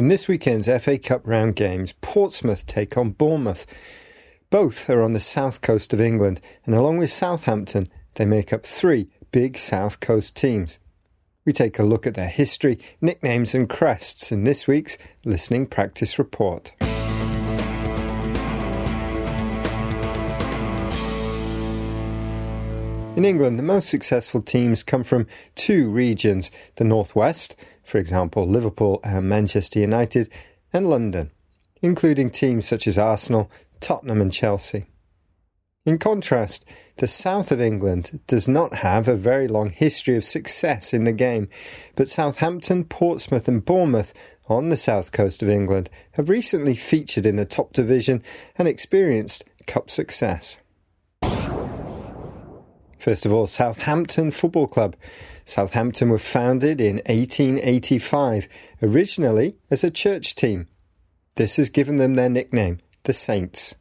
In this weekend's FA Cup round games, Portsmouth take on Bournemouth. Both are on the south coast of England, and along with Southampton, they make up three big south coast teams. We take a look at their history, nicknames, and crests in this week's Listening Practice Report. In England, the most successful teams come from two regions the Northwest, for example, Liverpool and Manchester United, and London, including teams such as Arsenal, Tottenham, and Chelsea. In contrast, the south of England does not have a very long history of success in the game, but Southampton, Portsmouth, and Bournemouth on the south coast of England have recently featured in the top division and experienced cup success. First of all, Southampton Football Club. Southampton were founded in 1885, originally as a church team. This has given them their nickname, the Saints.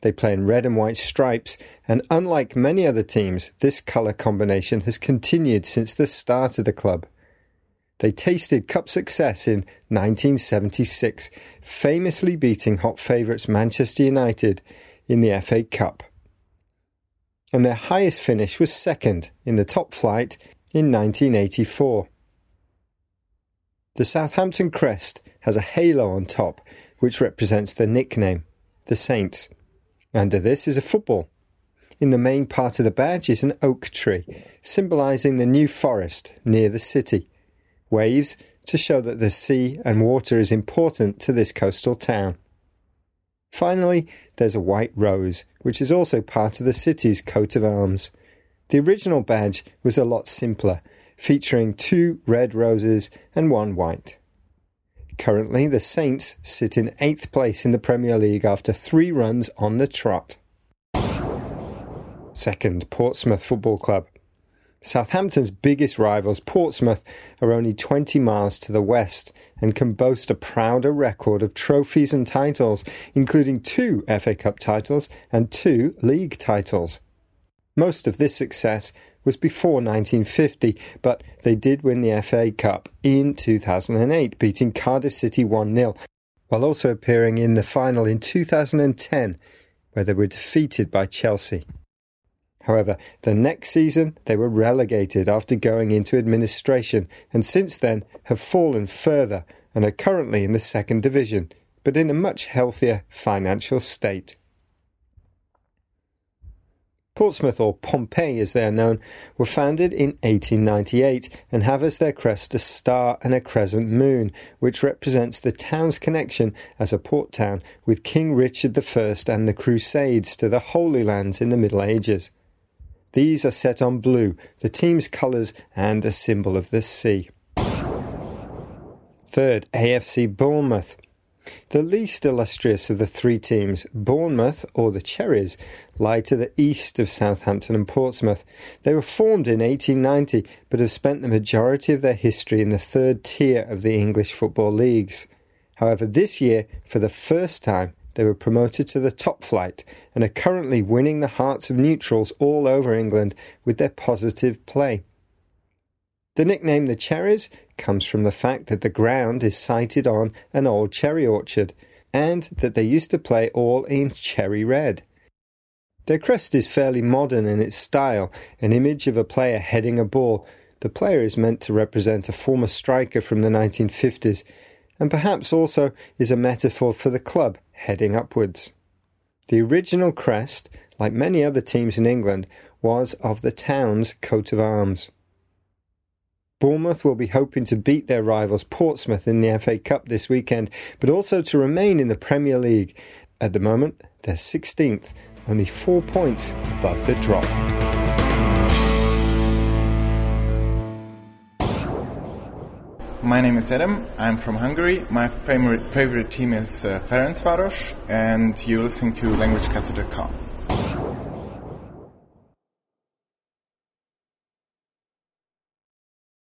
They play in red and white stripes, and unlike many other teams, this colour combination has continued since the start of the club. They tasted cup success in 1976, famously beating hot favourites Manchester United in the FA Cup and their highest finish was second in the top flight in 1984. The Southampton crest has a halo on top, which represents their nickname, the Saints. Under this is a football. In the main part of the badge is an oak tree, symbolising the New Forest near the city. Waves to show that the sea and water is important to this coastal town. Finally, there's a white rose, which is also part of the city's coat of arms. The original badge was a lot simpler, featuring two red roses and one white. Currently, the Saints sit in eighth place in the Premier League after three runs on the trot. Second, Portsmouth Football Club. Southampton's biggest rivals, Portsmouth, are only 20 miles to the west and can boast a prouder record of trophies and titles, including two FA Cup titles and two league titles. Most of this success was before 1950, but they did win the FA Cup in 2008, beating Cardiff City 1 0, while also appearing in the final in 2010, where they were defeated by Chelsea. However, the next season they were relegated after going into administration and since then have fallen further and are currently in the second division, but in a much healthier financial state. Portsmouth, or Pompey as they are known, were founded in 1898 and have as their crest a star and a crescent moon, which represents the town's connection as a port town with King Richard I and the Crusades to the Holy Lands in the Middle Ages. These are set on blue, the team's colours and a symbol of the sea. Third, AFC Bournemouth. The least illustrious of the three teams, Bournemouth, or the Cherries, lie to the east of Southampton and Portsmouth. They were formed in 1890, but have spent the majority of their history in the third tier of the English football leagues. However, this year, for the first time, they were promoted to the top flight and are currently winning the hearts of neutrals all over England with their positive play. The nickname the Cherries comes from the fact that the ground is sited on an old cherry orchard and that they used to play all in cherry red. Their crest is fairly modern in its style, an image of a player heading a ball. The player is meant to represent a former striker from the 1950s and perhaps also is a metaphor for the club heading upwards. The original crest, like many other teams in England, was of the town's coat of arms. Bournemouth will be hoping to beat their rivals Portsmouth in the FA Cup this weekend, but also to remain in the Premier League. At the moment, they're 16th, only four points above the drop. My name is Adam. I'm from Hungary. My favorite favorite team is uh, Ferencvaros, and you're listening to LanguageCaster.com.